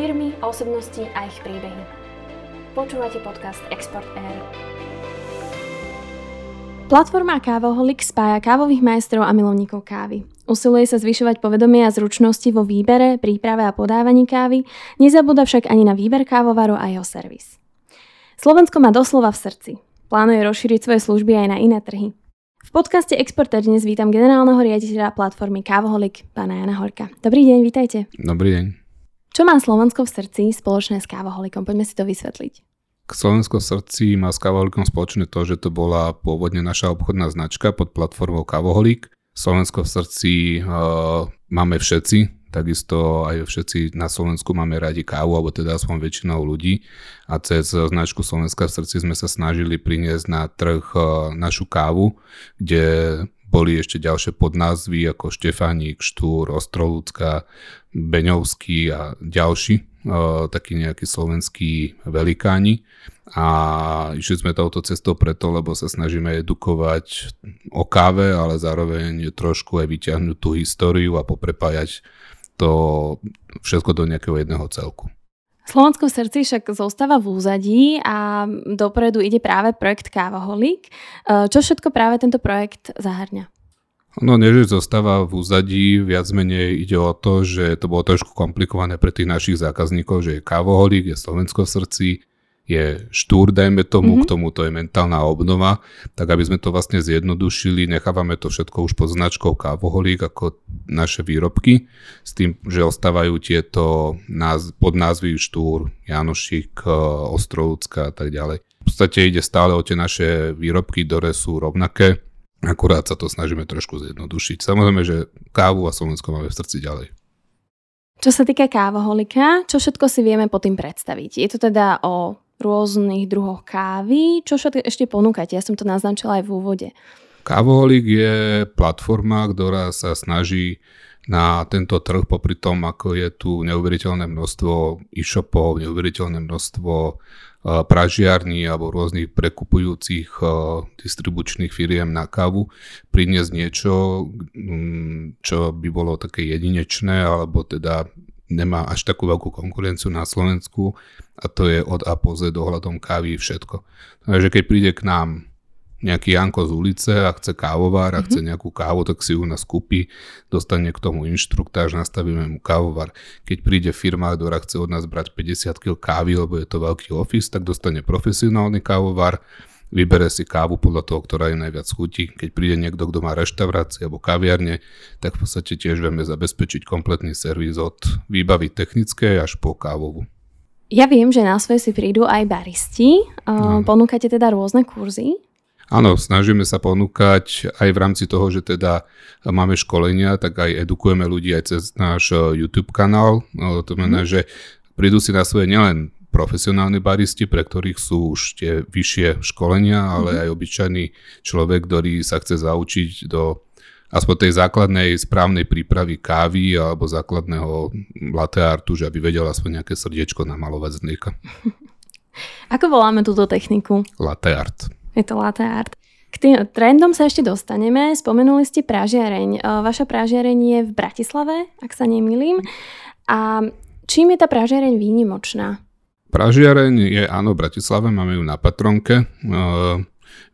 Firmy, osobnosti a ich príbehy. Počúvate podcast Export Air. Platforma Kávoholik spája kávových majstrov a milovníkov kávy. Usiluje sa zvyšovať povedomie a zručnosti vo výbere, príprave a podávaní kávy, nezabúda však ani na výber kávovaru a jeho servis. Slovensko má doslova v srdci. Plánuje rozšíriť svoje služby aj na iné trhy. V podcaste Exporter dnes vítam generálneho riaditeľa platformy Kávoholik, pána Jana Horka. Dobrý deň, vítajte. Dobrý deň. Čo má Slovensko v srdci spoločné s Kávoholikom? Poďme si to vysvetliť. Slovensko v srdci má s Kávoholikom spoločné to, že to bola pôvodne naša obchodná značka pod platformou Kávoholik. Slovensko v srdci uh, máme všetci, Takisto aj všetci na Slovensku máme radi kávu, alebo teda aspoň väčšinou ľudí. A cez značku Slovenska v srdci sme sa snažili priniesť na trh e, našu kávu, kde boli ešte ďalšie podnázvy ako Štefánik, Štúr, Ostrolúcka, Beňovský a ďalší, uh, takí nejakí slovenskí velikáni. A išli sme touto cestou preto, lebo sa snažíme edukovať o káve, ale zároveň trošku aj vyťahnuť tú históriu a poprepájať to všetko do nejakého jedného celku. Slovensko v srdci však zostáva v úzadí a dopredu ide práve projekt Kávoholík. E, čo všetko práve tento projekt zahrňa? No nie, zostáva v úzadí, viac menej ide o to, že to bolo trošku komplikované pre tých našich zákazníkov, že je kávoholík, je Slovensko v srdci, je štúr, dajme tomu, mm-hmm. k tomu to je mentálna obnova, tak aby sme to vlastne zjednodušili, nechávame to všetko už pod značkou kávoholík ako naše výrobky, s tým, že ostávajú tieto náz- podnázvy štúr, Janošik, e, Ostrovúcka a tak ďalej. V podstate ide stále o tie naše výrobky, ktoré sú rovnaké, akurát sa to snažíme trošku zjednodušiť. Samozrejme, že kávu a Slovensko máme v srdci ďalej. Čo sa týka kávoholika, čo všetko si vieme pod tým predstaviť? Je to teda o rôznych druhoch kávy. Čo všetko ešte ponúkate? Ja som to naznačila aj v úvode. Kávoholik je platforma, ktorá sa snaží na tento trh, popri tom, ako je tu neuveriteľné množstvo e-shopov, neuveriteľné množstvo e, pražiarní alebo rôznych prekupujúcich e, distribučných firiem na kávu, priniesť niečo, mm, čo by bolo také jedinečné alebo teda nemá až takú veľkú konkurenciu na Slovensku a to je od A po Z dohľadom kávy všetko. Takže keď príde k nám nejaký Janko z ulice a chce kávovar a mm-hmm. chce nejakú kávu, tak si ju nás kúpi, dostane k tomu inštruktáž, nastavíme mu kávovar. Keď príde firma, ktorá chce od nás brať 50 kg kávy, lebo je to veľký office, tak dostane profesionálny kávovar vybere si kávu podľa toho, ktorá je najviac chutí. Keď príde niekto, kto má reštaurácie alebo kaviarne, tak v podstate tiež vieme zabezpečiť kompletný servis od výbavy technickej až po kávovú. Ja viem, že na svoje si prídu aj baristi. No. Ponúkate teda rôzne kurzy? Áno, snažíme sa ponúkať aj v rámci toho, že teda máme školenia, tak aj edukujeme ľudí aj cez náš YouTube kanál. No, to znamená, mm. že prídu si na svoje nielen profesionálni baristi, pre ktorých sú už tie vyššie školenia, ale mm-hmm. aj obyčajný človek, ktorý sa chce zaučiť do aspoň tej základnej správnej prípravy kávy alebo základného latte artu, že aby vedel aspoň nejaké srdiečko namalovať z mlieka. Ako voláme túto techniku? Latte art. Je to latte art. K tým trendom sa ešte dostaneme. Spomenuli ste pražiareň. E, vaša pražiareň je v Bratislave, ak sa nemýlim. A čím je tá pražiareň výnimočná? Pražiareň je áno v Bratislave, máme ju na Patronke.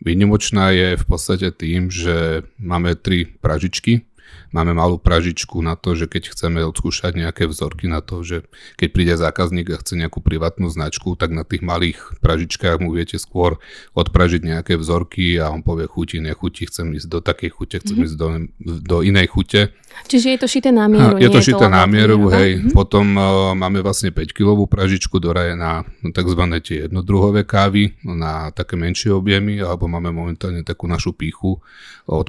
Výnimočná je v podstate tým, že máme tri pražičky Máme malú pražičku na to, že keď chceme odskúšať nejaké vzorky na to, že keď príde zákazník a chce nejakú privátnu značku, tak na tých malých pražičkách mu viete skôr odpražiť nejaké vzorky a on povie chuti, nechutí, chcem ísť do takej chute, chcem mm-hmm. ísť do, do inej chute. Čiže je to šité na mieru. Je to šité na mieru, hej. Mm-hmm. Potom uh, máme vlastne 5-kilovú pražičku, ktorá je na tzv. tie jednodruhové kávy, na také menšie objemy, alebo máme momentálne takú našu píchu od